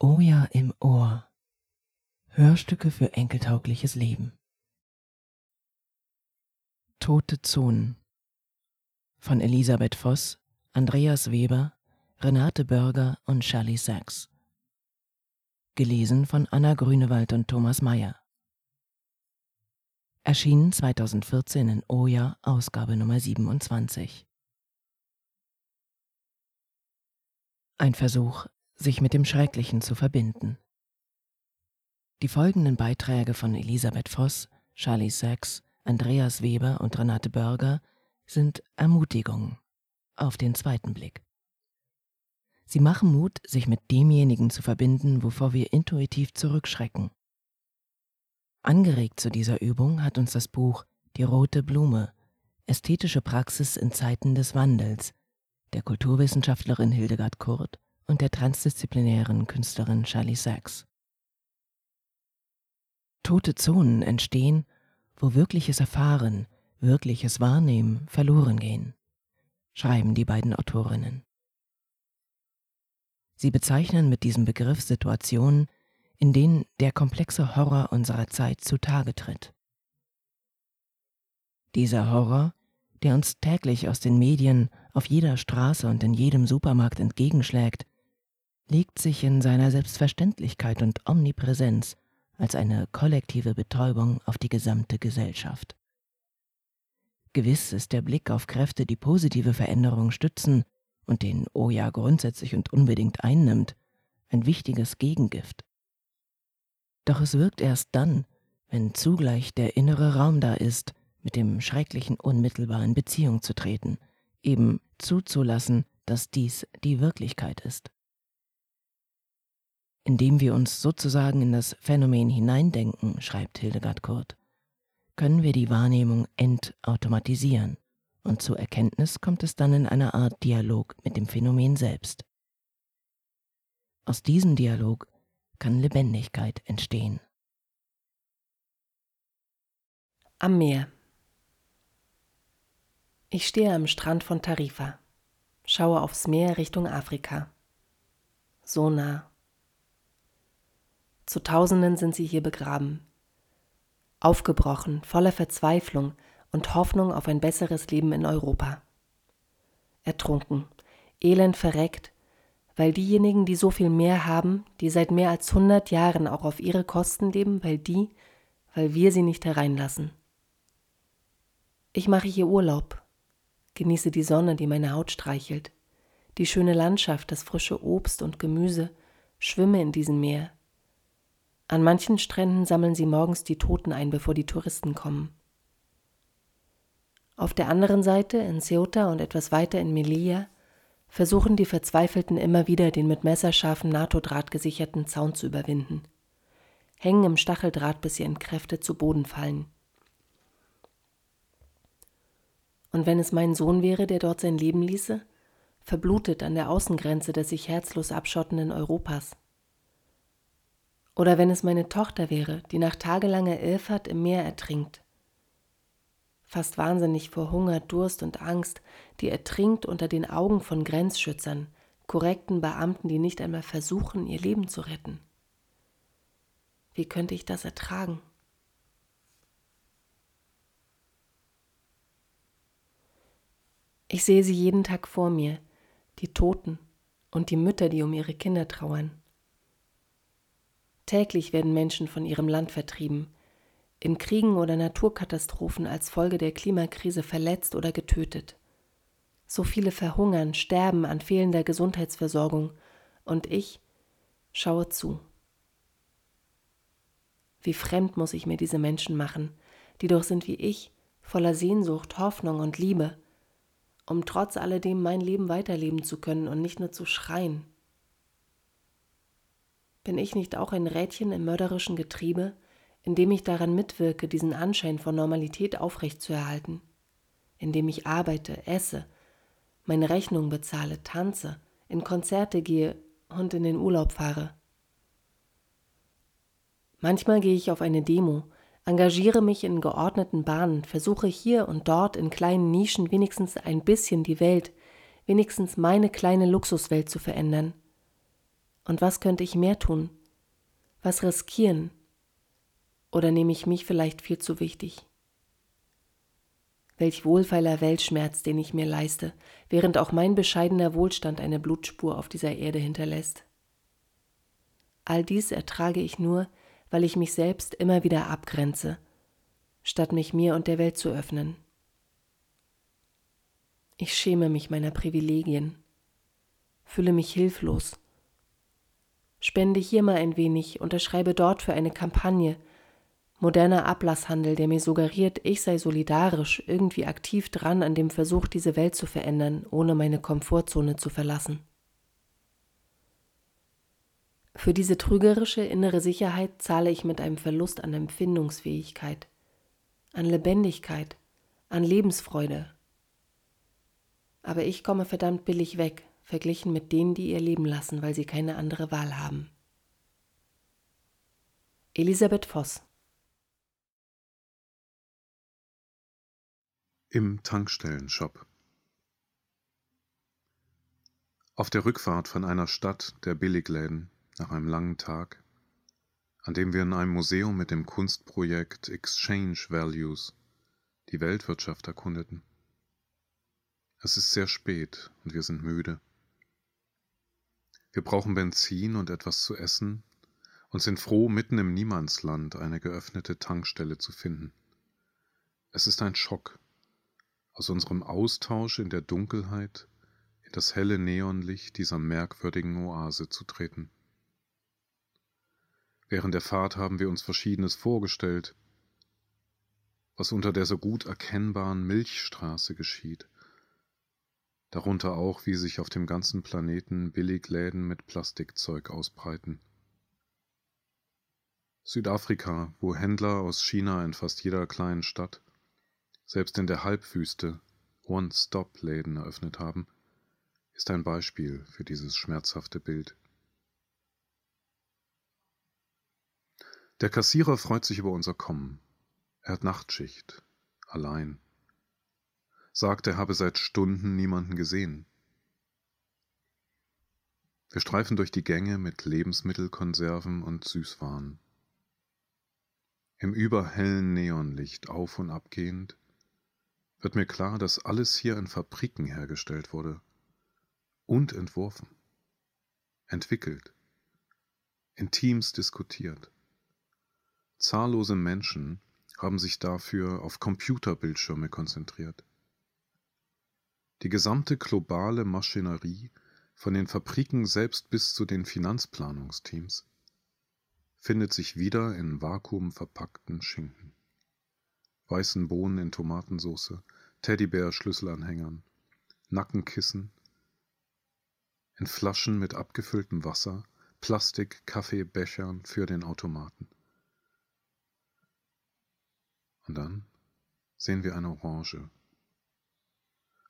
Oja im Ohr. Hörstücke für enkeltaugliches Leben. Tote Zonen von Elisabeth Voss, Andreas Weber, Renate Börger und Shirley Sachs. Gelesen von Anna Grünewald und Thomas Mayer. Erschienen 2014 in Oja, Ausgabe Nummer 27. Ein Versuch, sich mit dem Schrecklichen zu verbinden. Die folgenden Beiträge von Elisabeth Voss, Charlie Sachs, Andreas Weber und Renate Börger sind Ermutigungen auf den zweiten Blick. Sie machen Mut, sich mit demjenigen zu verbinden, wovor wir intuitiv zurückschrecken. Angeregt zu dieser Übung hat uns das Buch Die rote Blume, ästhetische Praxis in Zeiten des Wandels der Kulturwissenschaftlerin Hildegard Kurt und der transdisziplinären Künstlerin Charlie Sachs. Tote Zonen entstehen, wo wirkliches Erfahren, wirkliches Wahrnehmen verloren gehen, schreiben die beiden Autorinnen. Sie bezeichnen mit diesem Begriff Situationen, in denen der komplexe Horror unserer Zeit zutage tritt. Dieser Horror, der uns täglich aus den Medien, auf jeder Straße und in jedem Supermarkt entgegenschlägt, legt sich in seiner Selbstverständlichkeit und Omnipräsenz als eine kollektive Betäubung auf die gesamte Gesellschaft. Gewiss ist der Blick auf Kräfte, die positive Veränderungen stützen und den Oja grundsätzlich und unbedingt einnimmt, ein wichtiges Gegengift. Doch es wirkt erst dann, wenn zugleich der innere Raum da ist, mit dem Schrecklichen unmittelbar in Beziehung zu treten, eben zuzulassen, dass dies die Wirklichkeit ist indem wir uns sozusagen in das Phänomen hineindenken, schreibt Hildegard Kurt, können wir die Wahrnehmung entautomatisieren und zur Erkenntnis kommt es dann in einer Art Dialog mit dem Phänomen selbst. Aus diesem Dialog kann Lebendigkeit entstehen. Am Meer. Ich stehe am Strand von Tarifa, schaue aufs Meer Richtung Afrika. So nah, zu Tausenden sind sie hier begraben. Aufgebrochen, voller Verzweiflung und Hoffnung auf ein besseres Leben in Europa. Ertrunken, elend verreckt, weil diejenigen, die so viel mehr haben, die seit mehr als hundert Jahren auch auf ihre Kosten leben, weil die, weil wir sie nicht hereinlassen. Ich mache hier Urlaub, genieße die Sonne, die meine Haut streichelt, die schöne Landschaft, das frische Obst und Gemüse, schwimme in diesem Meer, an manchen Stränden sammeln sie morgens die Toten ein, bevor die Touristen kommen. Auf der anderen Seite, in Ceuta und etwas weiter in Melilla, versuchen die Verzweifelten immer wieder, den mit messerscharfem NATO-Draht gesicherten Zaun zu überwinden, hängen im Stacheldraht, bis sie entkräftet zu Boden fallen. Und wenn es mein Sohn wäre, der dort sein Leben ließe, verblutet an der Außengrenze des sich herzlos abschottenden Europas, oder wenn es meine Tochter wäre, die nach tagelanger Irrfahrt im Meer ertrinkt. Fast wahnsinnig vor Hunger, Durst und Angst, die ertrinkt unter den Augen von Grenzschützern, korrekten Beamten, die nicht einmal versuchen, ihr Leben zu retten. Wie könnte ich das ertragen? Ich sehe sie jeden Tag vor mir, die Toten und die Mütter, die um ihre Kinder trauern. Täglich werden Menschen von ihrem Land vertrieben, in Kriegen oder Naturkatastrophen als Folge der Klimakrise verletzt oder getötet. So viele verhungern, sterben an fehlender Gesundheitsversorgung, und ich schaue zu. Wie fremd muss ich mir diese Menschen machen, die doch sind wie ich, voller Sehnsucht, Hoffnung und Liebe, um trotz alledem mein Leben weiterleben zu können und nicht nur zu schreien. Bin ich nicht auch ein Rädchen im mörderischen Getriebe, indem ich daran mitwirke, diesen Anschein von Normalität aufrechtzuerhalten? Indem ich arbeite, esse, meine Rechnung bezahle, tanze, in Konzerte gehe und in den Urlaub fahre. Manchmal gehe ich auf eine Demo, engagiere mich in geordneten Bahnen, versuche hier und dort in kleinen Nischen wenigstens ein bisschen die Welt, wenigstens meine kleine Luxuswelt zu verändern. Und was könnte ich mehr tun? Was riskieren? Oder nehme ich mich vielleicht viel zu wichtig? Welch wohlfeiler Weltschmerz, den ich mir leiste, während auch mein bescheidener Wohlstand eine Blutspur auf dieser Erde hinterlässt. All dies ertrage ich nur, weil ich mich selbst immer wieder abgrenze, statt mich mir und der Welt zu öffnen. Ich schäme mich meiner Privilegien, fühle mich hilflos. Spende hier mal ein wenig, unterschreibe dort für eine Kampagne, Moderner Ablasshandel, der mir suggeriert, ich sei solidarisch, irgendwie aktiv dran an dem Versuch, diese Welt zu verändern, ohne meine Komfortzone zu verlassen. Für diese trügerische innere Sicherheit zahle ich mit einem Verlust an Empfindungsfähigkeit, an Lebendigkeit, an Lebensfreude. Aber ich komme verdammt billig weg, verglichen mit denen, die ihr Leben lassen, weil sie keine andere Wahl haben. Elisabeth Voss Im Tankstellenshop. Auf der Rückfahrt von einer Stadt der Billigläden nach einem langen Tag, an dem wir in einem Museum mit dem Kunstprojekt Exchange Values die Weltwirtschaft erkundeten. Es ist sehr spät und wir sind müde. Wir brauchen Benzin und etwas zu essen und sind froh, mitten im Niemandsland eine geöffnete Tankstelle zu finden. Es ist ein Schock, aus unserem Austausch in der Dunkelheit in das helle Neonlicht dieser merkwürdigen Oase zu treten. Während der Fahrt haben wir uns Verschiedenes vorgestellt, was unter der so gut erkennbaren Milchstraße geschieht, darunter auch, wie sich auf dem ganzen Planeten Billigläden mit Plastikzeug ausbreiten. Südafrika, wo Händler aus China in fast jeder kleinen Stadt selbst in der Halbwüste One-Stop-Läden eröffnet haben, ist ein Beispiel für dieses schmerzhafte Bild. Der Kassierer freut sich über unser Kommen. Er hat Nachtschicht, allein. Sagt, er habe seit Stunden niemanden gesehen. Wir streifen durch die Gänge mit Lebensmittelkonserven und Süßwaren. Im überhellen Neonlicht auf und abgehend wird mir klar, dass alles hier in Fabriken hergestellt wurde und entworfen, entwickelt, in Teams diskutiert. Zahllose Menschen haben sich dafür auf Computerbildschirme konzentriert. Die gesamte globale Maschinerie, von den Fabriken selbst bis zu den Finanzplanungsteams, findet sich wieder in vakuumverpackten Schinken weißen Bohnen in Tomatensauce, Teddybär-Schlüsselanhängern, Nackenkissen, in Flaschen mit abgefülltem Wasser, Plastik-Kaffeebechern für den Automaten. Und dann sehen wir eine Orange,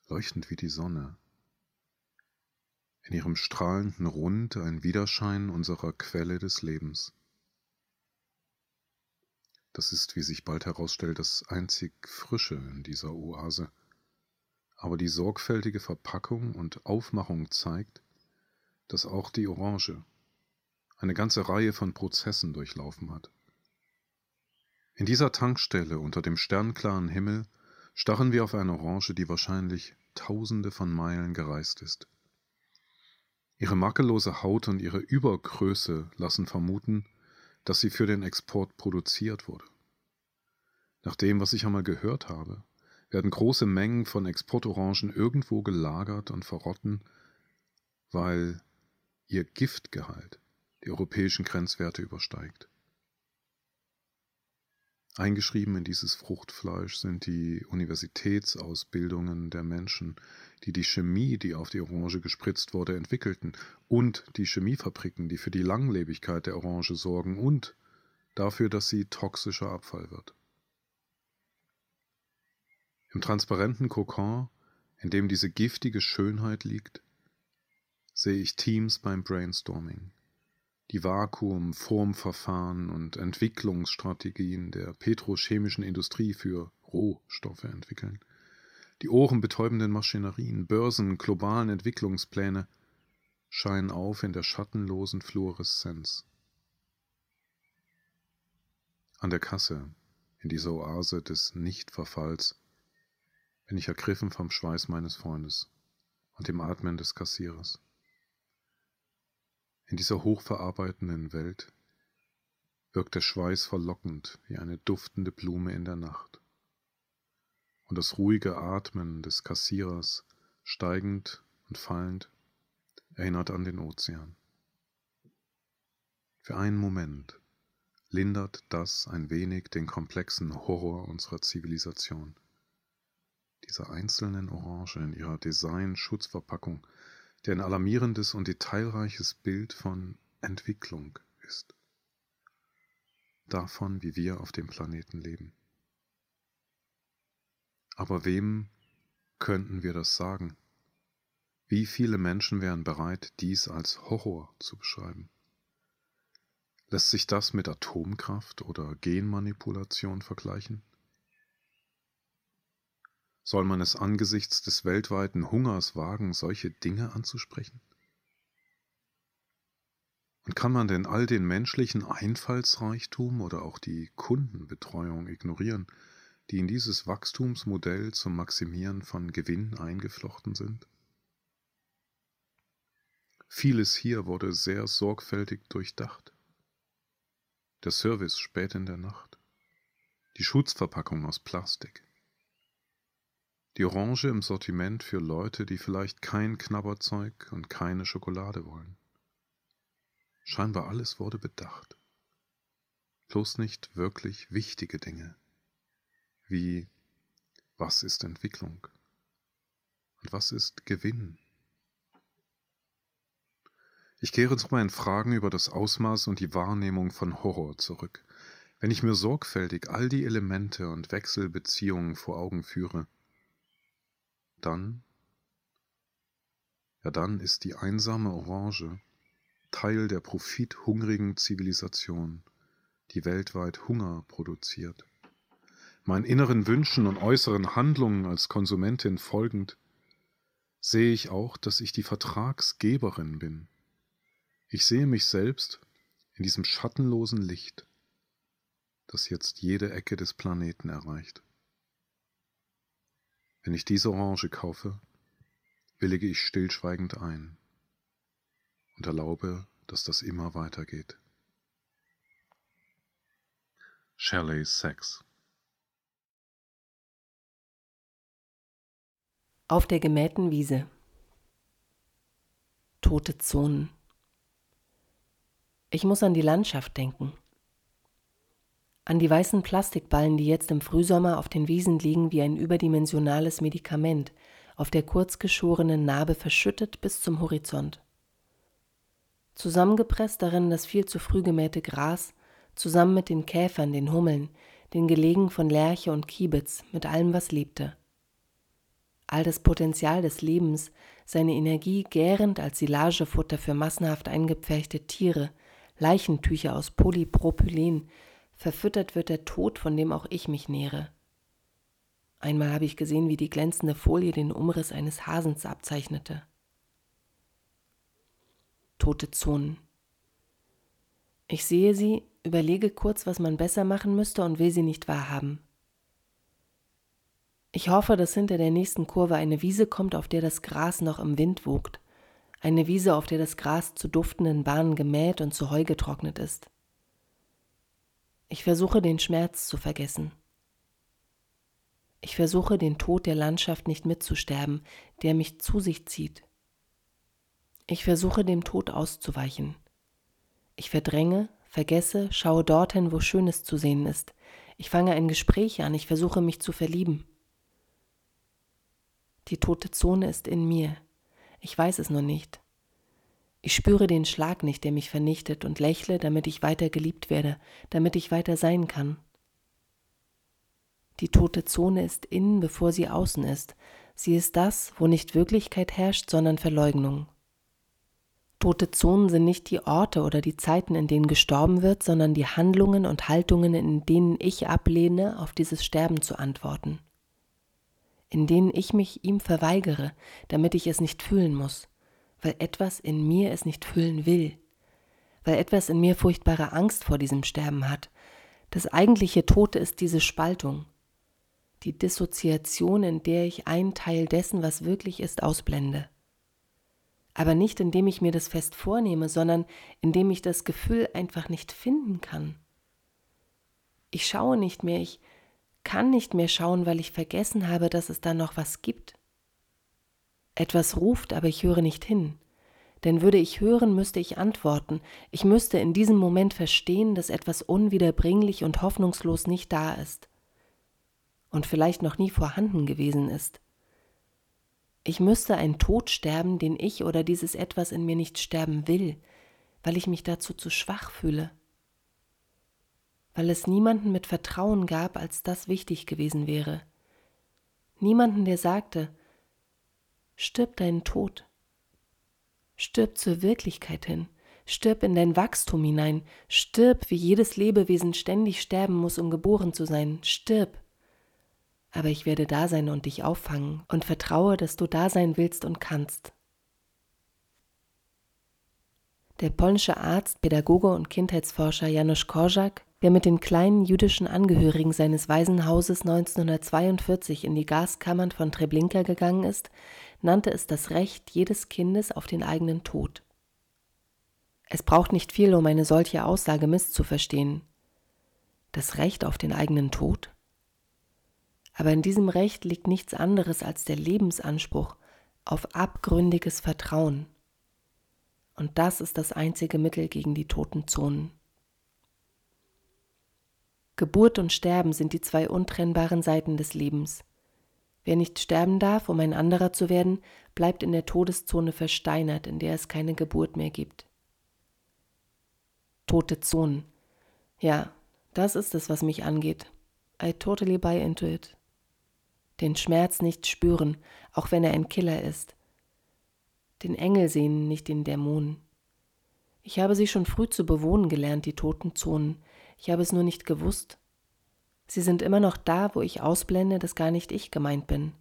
leuchtend wie die Sonne, in ihrem strahlenden Rund ein Widerschein unserer Quelle des Lebens. Das ist, wie sich bald herausstellt, das einzig Frische in dieser Oase. Aber die sorgfältige Verpackung und Aufmachung zeigt, dass auch die Orange eine ganze Reihe von Prozessen durchlaufen hat. In dieser Tankstelle unter dem sternklaren Himmel starren wir auf eine Orange, die wahrscheinlich tausende von Meilen gereist ist. Ihre makellose Haut und ihre Übergröße lassen vermuten, dass sie für den Export produziert wurde. Nach dem, was ich einmal gehört habe, werden große Mengen von Exportorangen irgendwo gelagert und verrotten, weil ihr Giftgehalt die europäischen Grenzwerte übersteigt. Eingeschrieben in dieses Fruchtfleisch sind die Universitätsausbildungen der Menschen, die die Chemie, die auf die Orange gespritzt wurde, entwickelten, und die Chemiefabriken, die für die Langlebigkeit der Orange sorgen und dafür, dass sie toxischer Abfall wird. Im transparenten Kokon, in dem diese giftige Schönheit liegt, sehe ich Teams beim Brainstorming die Vakuum-Formverfahren und Entwicklungsstrategien der petrochemischen Industrie für Rohstoffe entwickeln, die ohrenbetäubenden Maschinerien, Börsen, globalen Entwicklungspläne scheinen auf in der schattenlosen Fluoreszenz. An der Kasse, in dieser Oase des Nichtverfalls, bin ich ergriffen vom Schweiß meines Freundes und dem Atmen des Kassierers. In dieser hochverarbeitenden Welt wirkt der Schweiß verlockend wie eine duftende Blume in der Nacht. Und das ruhige Atmen des Kassierers, steigend und fallend, erinnert an den Ozean. Für einen Moment lindert das ein wenig den komplexen Horror unserer Zivilisation. Diese einzelnen Orange in ihrer Design-Schutzverpackung, der ein alarmierendes und detailreiches Bild von Entwicklung ist. Davon, wie wir auf dem Planeten leben. Aber wem könnten wir das sagen? Wie viele Menschen wären bereit, dies als Horror zu beschreiben? Lässt sich das mit Atomkraft oder Genmanipulation vergleichen? Soll man es angesichts des weltweiten Hungers wagen, solche Dinge anzusprechen? Und kann man denn all den menschlichen Einfallsreichtum oder auch die Kundenbetreuung ignorieren, die in dieses Wachstumsmodell zum Maximieren von Gewinn eingeflochten sind? Vieles hier wurde sehr sorgfältig durchdacht. Der Service spät in der Nacht. Die Schutzverpackung aus Plastik. Die Orange im Sortiment für Leute, die vielleicht kein Knabberzeug und keine Schokolade wollen. Scheinbar alles wurde bedacht. Bloß nicht wirklich wichtige Dinge, wie was ist Entwicklung und was ist Gewinn ich kehre zu meinen Fragen über das Ausmaß und die Wahrnehmung von Horror zurück. Wenn ich mir sorgfältig all die Elemente und Wechselbeziehungen vor Augen führe, dann, ja dann ist die einsame Orange Teil der profithungrigen Zivilisation, die weltweit Hunger produziert. Meinen inneren Wünschen und äußeren Handlungen als Konsumentin folgend, sehe ich auch, dass ich die Vertragsgeberin bin ich sehe mich selbst in diesem schattenlosen Licht, das jetzt jede Ecke des Planeten erreicht. Wenn ich diese Orange kaufe, willige ich stillschweigend ein und erlaube, dass das immer weitergeht. Shelley Sex Auf der gemähten Wiese. Tote Zonen. Ich muss an die Landschaft denken. An die weißen Plastikballen, die jetzt im Frühsommer auf den Wiesen liegen wie ein überdimensionales Medikament, auf der kurzgeschorenen Narbe verschüttet bis zum Horizont. Zusammengepresst darin das viel zu früh gemähte Gras, zusammen mit den Käfern, den Hummeln, den Gelegen von Lerche und Kiebitz, mit allem, was lebte. All das Potenzial des Lebens, seine Energie gärend als Silagefutter für massenhaft eingepferchte Tiere, Leichentücher aus Polypropylen, verfüttert wird der Tod, von dem auch ich mich nähere. Einmal habe ich gesehen, wie die glänzende Folie den Umriss eines Hasens abzeichnete. Tote Zonen. Ich sehe sie, überlege kurz, was man besser machen müsste und will sie nicht wahrhaben. Ich hoffe, dass hinter der nächsten Kurve eine Wiese kommt, auf der das Gras noch im Wind wogt eine Wiese, auf der das Gras zu duftenden Bahnen gemäht und zu Heu getrocknet ist. Ich versuche den Schmerz zu vergessen. Ich versuche den Tod der Landschaft nicht mitzusterben, der mich zu sich zieht. Ich versuche dem Tod auszuweichen. Ich verdränge, vergesse, schaue dorthin, wo Schönes zu sehen ist. Ich fange ein Gespräch an, ich versuche mich zu verlieben. Die tote Zone ist in mir, ich weiß es nur nicht. Ich spüre den Schlag nicht, der mich vernichtet, und lächle, damit ich weiter geliebt werde, damit ich weiter sein kann. Die tote Zone ist innen, bevor sie außen ist. Sie ist das, wo nicht Wirklichkeit herrscht, sondern Verleugnung. Tote Zonen sind nicht die Orte oder die Zeiten, in denen gestorben wird, sondern die Handlungen und Haltungen, in denen ich ablehne, auf dieses Sterben zu antworten in denen ich mich ihm verweigere, damit ich es nicht fühlen muss, weil etwas in mir es nicht füllen will, weil etwas in mir furchtbare Angst vor diesem Sterben hat. Das eigentliche Tote ist diese Spaltung, die Dissoziation, in der ich einen Teil dessen, was wirklich ist, ausblende. Aber nicht indem ich mir das fest vornehme, sondern indem ich das Gefühl einfach nicht finden kann. Ich schaue nicht mehr, ich kann nicht mehr schauen, weil ich vergessen habe, dass es da noch was gibt. Etwas ruft, aber ich höre nicht hin. Denn würde ich hören, müsste ich antworten. Ich müsste in diesem Moment verstehen, dass etwas unwiederbringlich und hoffnungslos nicht da ist. Und vielleicht noch nie vorhanden gewesen ist. Ich müsste einen Tod sterben, den ich oder dieses etwas in mir nicht sterben will, weil ich mich dazu zu schwach fühle. Weil es niemanden mit Vertrauen gab, als das wichtig gewesen wäre. Niemanden, der sagte, Stirb deinen Tod. Stirb zur Wirklichkeit hin. Stirb in dein Wachstum hinein. Stirb, wie jedes Lebewesen ständig sterben muss, um geboren zu sein. Stirb. Aber ich werde da sein und dich auffangen und vertraue, dass du da sein willst und kannst. Der polnische Arzt, Pädagoge und Kindheitsforscher Janusz Korczak der mit den kleinen jüdischen Angehörigen seines Waisenhauses 1942 in die Gaskammern von Treblinka gegangen ist, nannte es das Recht jedes Kindes auf den eigenen Tod. Es braucht nicht viel, um eine solche Aussage misszuverstehen. Das Recht auf den eigenen Tod? Aber in diesem Recht liegt nichts anderes als der Lebensanspruch auf abgründiges Vertrauen. Und das ist das einzige Mittel gegen die toten Zonen. Geburt und Sterben sind die zwei untrennbaren Seiten des Lebens. Wer nicht sterben darf, um ein anderer zu werden, bleibt in der Todeszone versteinert, in der es keine Geburt mehr gibt. Tote Zonen. Ja, das ist es, was mich angeht. I totally buy into it. Den Schmerz nicht spüren, auch wenn er ein Killer ist. Den Engel sehen, nicht den Dämonen. Ich habe sie schon früh zu bewohnen gelernt, die toten Zonen, ich habe es nur nicht gewusst. Sie sind immer noch da, wo ich ausblende, dass gar nicht ich gemeint bin.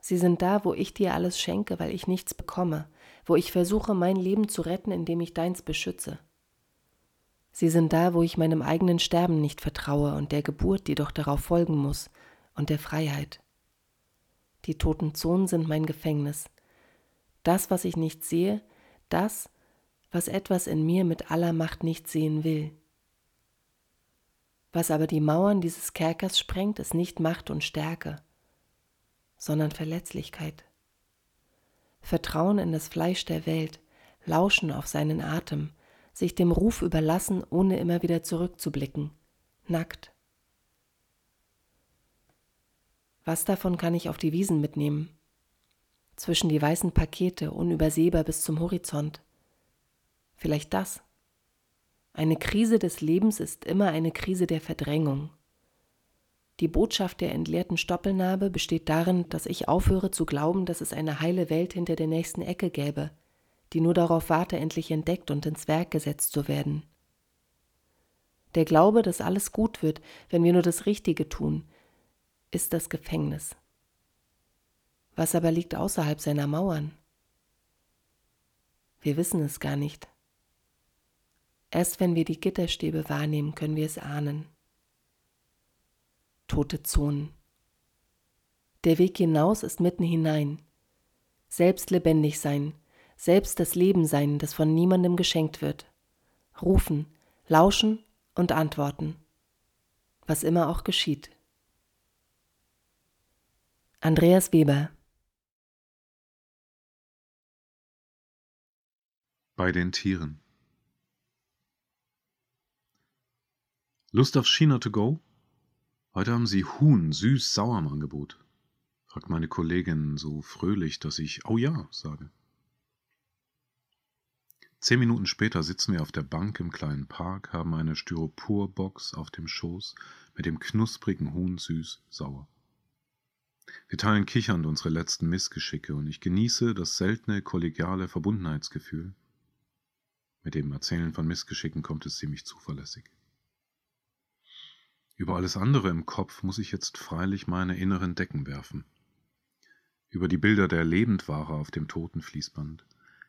Sie sind da, wo ich dir alles schenke, weil ich nichts bekomme, wo ich versuche, mein Leben zu retten, indem ich deins beschütze. Sie sind da, wo ich meinem eigenen Sterben nicht vertraue und der Geburt, die doch darauf folgen muss, und der Freiheit. Die toten Zonen sind mein Gefängnis. Das, was ich nicht sehe, das, was etwas in mir mit aller Macht nicht sehen will. Was aber die Mauern dieses Kerkers sprengt, ist nicht Macht und Stärke, sondern Verletzlichkeit. Vertrauen in das Fleisch der Welt, lauschen auf seinen Atem, sich dem Ruf überlassen, ohne immer wieder zurückzublicken, nackt. Was davon kann ich auf die Wiesen mitnehmen? Zwischen die weißen Pakete, unübersehbar bis zum Horizont. Vielleicht das. Eine Krise des Lebens ist immer eine Krise der Verdrängung. Die Botschaft der entleerten Stoppelnarbe besteht darin, dass ich aufhöre zu glauben, dass es eine heile Welt hinter der nächsten Ecke gäbe, die nur darauf warte, endlich entdeckt und ins Werk gesetzt zu werden. Der Glaube, dass alles gut wird, wenn wir nur das Richtige tun, ist das Gefängnis. Was aber liegt außerhalb seiner Mauern? Wir wissen es gar nicht. Erst wenn wir die Gitterstäbe wahrnehmen, können wir es ahnen. Tote Zonen. Der Weg hinaus ist mitten hinein. Selbst lebendig sein, selbst das Leben sein, das von niemandem geschenkt wird. Rufen, lauschen und antworten. Was immer auch geschieht. Andreas Weber Bei den Tieren Lust auf China to go? Heute haben sie Huhn süß-sauer im Angebot, fragt meine Kollegin so fröhlich, dass ich Oh ja sage. Zehn Minuten später sitzen wir auf der Bank im kleinen Park, haben eine Styroporbox auf dem Schoß mit dem knusprigen Huhn süß-sauer. Wir teilen kichernd unsere letzten Missgeschicke und ich genieße das seltene kollegiale Verbundenheitsgefühl. Mit dem Erzählen von Missgeschicken kommt es ziemlich zuverlässig. Über alles andere im Kopf muss ich jetzt freilich meine inneren Decken werfen. Über die Bilder der Lebendware auf dem toten Fließband,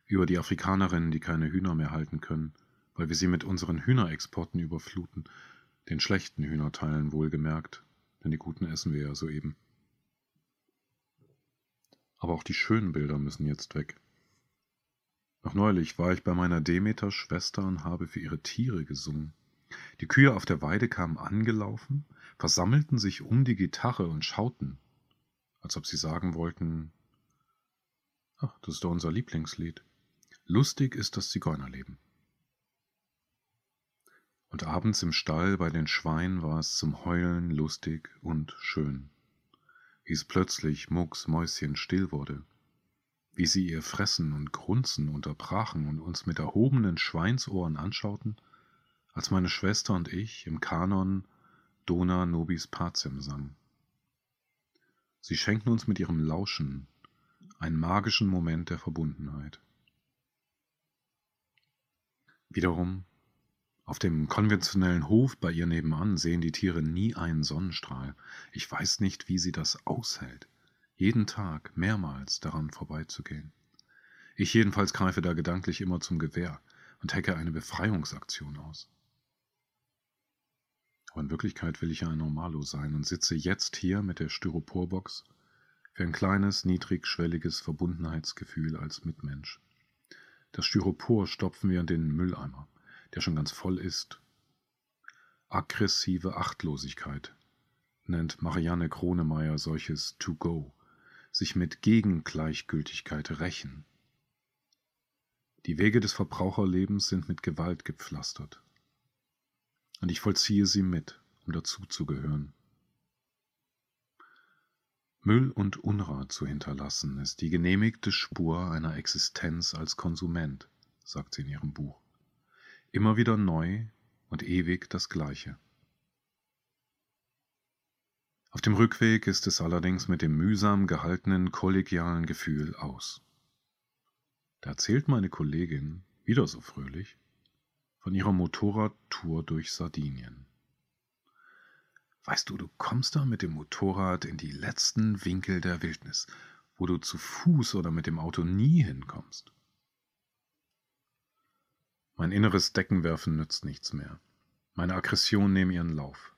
über die Afrikanerinnen, die keine Hühner mehr halten können, weil wir sie mit unseren Hühnerexporten überfluten, den schlechten Hühnerteilen wohlgemerkt, denn die guten essen wir ja soeben. Aber auch die schönen Bilder müssen jetzt weg. Noch neulich war ich bei meiner Demeter-Schwester und habe für ihre Tiere gesungen. Die Kühe auf der Weide kamen angelaufen, versammelten sich um die Gitarre und schauten, als ob sie sagen wollten, ach, das ist doch unser Lieblingslied. Lustig ist das Zigeunerleben. Und abends im Stall bei den Schweinen war es zum Heulen lustig und schön. Wie es plötzlich Mucks Mäuschen still wurde, wie sie ihr Fressen und Grunzen unterbrachen und uns mit erhobenen Schweinsohren anschauten, als meine Schwester und ich im Kanon Dona Nobis Pacem sangen. Sie schenkten uns mit ihrem Lauschen einen magischen Moment der Verbundenheit. Wiederum, auf dem konventionellen Hof bei ihr nebenan sehen die Tiere nie einen Sonnenstrahl. Ich weiß nicht, wie sie das aushält, jeden Tag mehrmals daran vorbeizugehen. Ich jedenfalls greife da gedanklich immer zum Gewehr und hecke eine Befreiungsaktion aus. Aber in Wirklichkeit will ich ja ein Normalo sein und sitze jetzt hier mit der Styroporbox für ein kleines, niedrigschwelliges Verbundenheitsgefühl als Mitmensch. Das Styropor stopfen wir in den Mülleimer, der schon ganz voll ist. Aggressive Achtlosigkeit nennt Marianne Kronemeyer solches to go, sich mit Gegengleichgültigkeit rächen. Die Wege des Verbraucherlebens sind mit Gewalt gepflastert. Und ich vollziehe sie mit, um dazuzugehören. Müll und Unrat zu hinterlassen, ist die genehmigte Spur einer Existenz als Konsument, sagt sie in ihrem Buch. Immer wieder neu und ewig das Gleiche. Auf dem Rückweg ist es allerdings mit dem mühsam gehaltenen kollegialen Gefühl aus. Da erzählt meine Kollegin, wieder so fröhlich, von ihrer Motorradtour durch Sardinien. Weißt du, du kommst da mit dem Motorrad in die letzten Winkel der Wildnis, wo du zu Fuß oder mit dem Auto nie hinkommst. Mein inneres Deckenwerfen nützt nichts mehr. Meine Aggression nehmen ihren Lauf.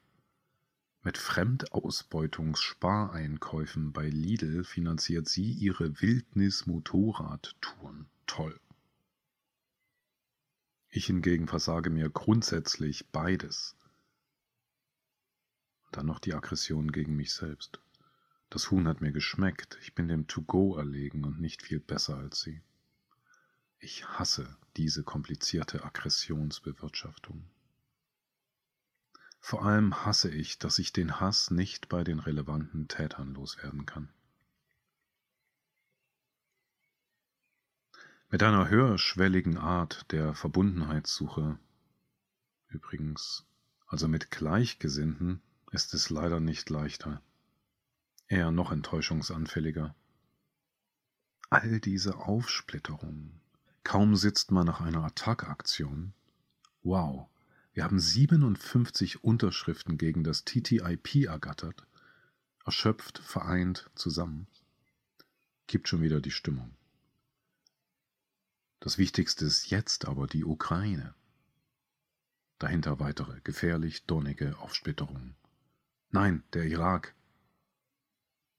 Mit Fremdausbeutungsspareinkäufen bei Lidl finanziert sie ihre Wildnis-Motorradtouren. Toll. Ich hingegen versage mir grundsätzlich beides. Dann noch die Aggression gegen mich selbst. Das Huhn hat mir geschmeckt, ich bin dem To-Go erlegen und nicht viel besser als sie. Ich hasse diese komplizierte Aggressionsbewirtschaftung. Vor allem hasse ich, dass ich den Hass nicht bei den relevanten Tätern loswerden kann. Mit einer höherschwelligen Art der Verbundenheitssuche, übrigens, also mit Gleichgesinnten, ist es leider nicht leichter, eher noch enttäuschungsanfälliger. All diese Aufsplitterungen, kaum sitzt man nach einer Attack-Aktion. Wow, wir haben 57 Unterschriften gegen das TTIP ergattert, erschöpft, vereint, zusammen. Gibt schon wieder die Stimmung. Das Wichtigste ist jetzt aber die Ukraine. Dahinter weitere gefährlich dornige Aufsplitterungen. Nein, der Irak.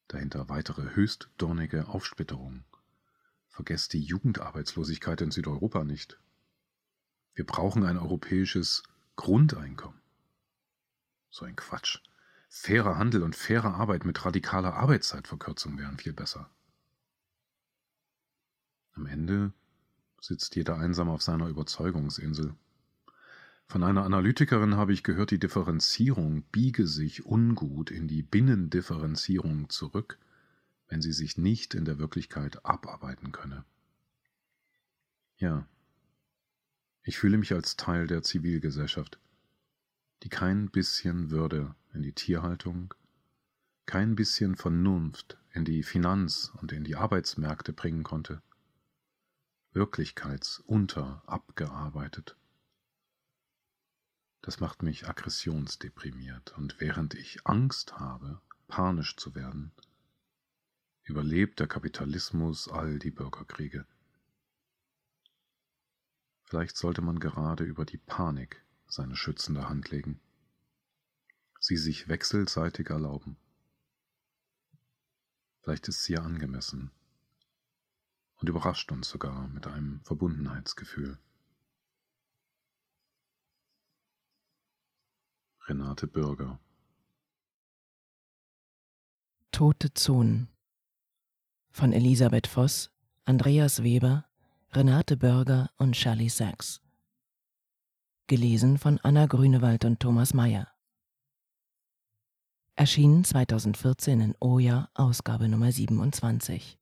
Dahinter weitere höchst dornige Aufsplitterung. Vergesst die Jugendarbeitslosigkeit in Südeuropa nicht. Wir brauchen ein europäisches Grundeinkommen. So ein Quatsch. Fairer Handel und faire Arbeit mit radikaler Arbeitszeitverkürzung wären viel besser. Am Ende sitzt jeder einsam auf seiner Überzeugungsinsel. Von einer Analytikerin habe ich gehört, die Differenzierung biege sich ungut in die Binnendifferenzierung zurück, wenn sie sich nicht in der Wirklichkeit abarbeiten könne. Ja, ich fühle mich als Teil der Zivilgesellschaft, die kein bisschen Würde in die Tierhaltung, kein bisschen Vernunft in die Finanz- und in die Arbeitsmärkte bringen konnte, wirklichkeitsunter abgearbeitet. Das macht mich aggressionsdeprimiert und während ich Angst habe, panisch zu werden, überlebt der Kapitalismus all die Bürgerkriege. Vielleicht sollte man gerade über die Panik seine schützende Hand legen, sie sich wechselseitig erlauben. Vielleicht ist sie ja angemessen und überrascht uns sogar mit einem Verbundenheitsgefühl. Renate Bürger Tote Zonen von Elisabeth Voss, Andreas Weber, Renate Bürger und Shirley Sachs. Gelesen von Anna Grünewald und Thomas Mayer. Erschienen 2014 in Oja, Ausgabe Nummer 27.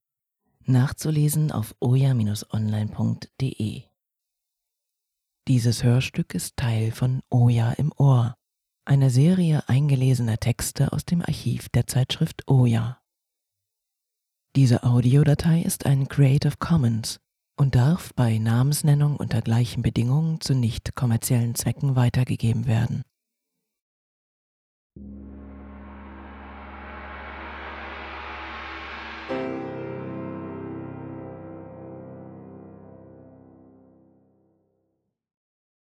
Nachzulesen auf oja-online.de. Dieses Hörstück ist Teil von Oja im Ohr, einer Serie eingelesener Texte aus dem Archiv der Zeitschrift Oja. Diese Audiodatei ist ein Creative Commons und darf bei Namensnennung unter gleichen Bedingungen zu nicht kommerziellen Zwecken weitergegeben werden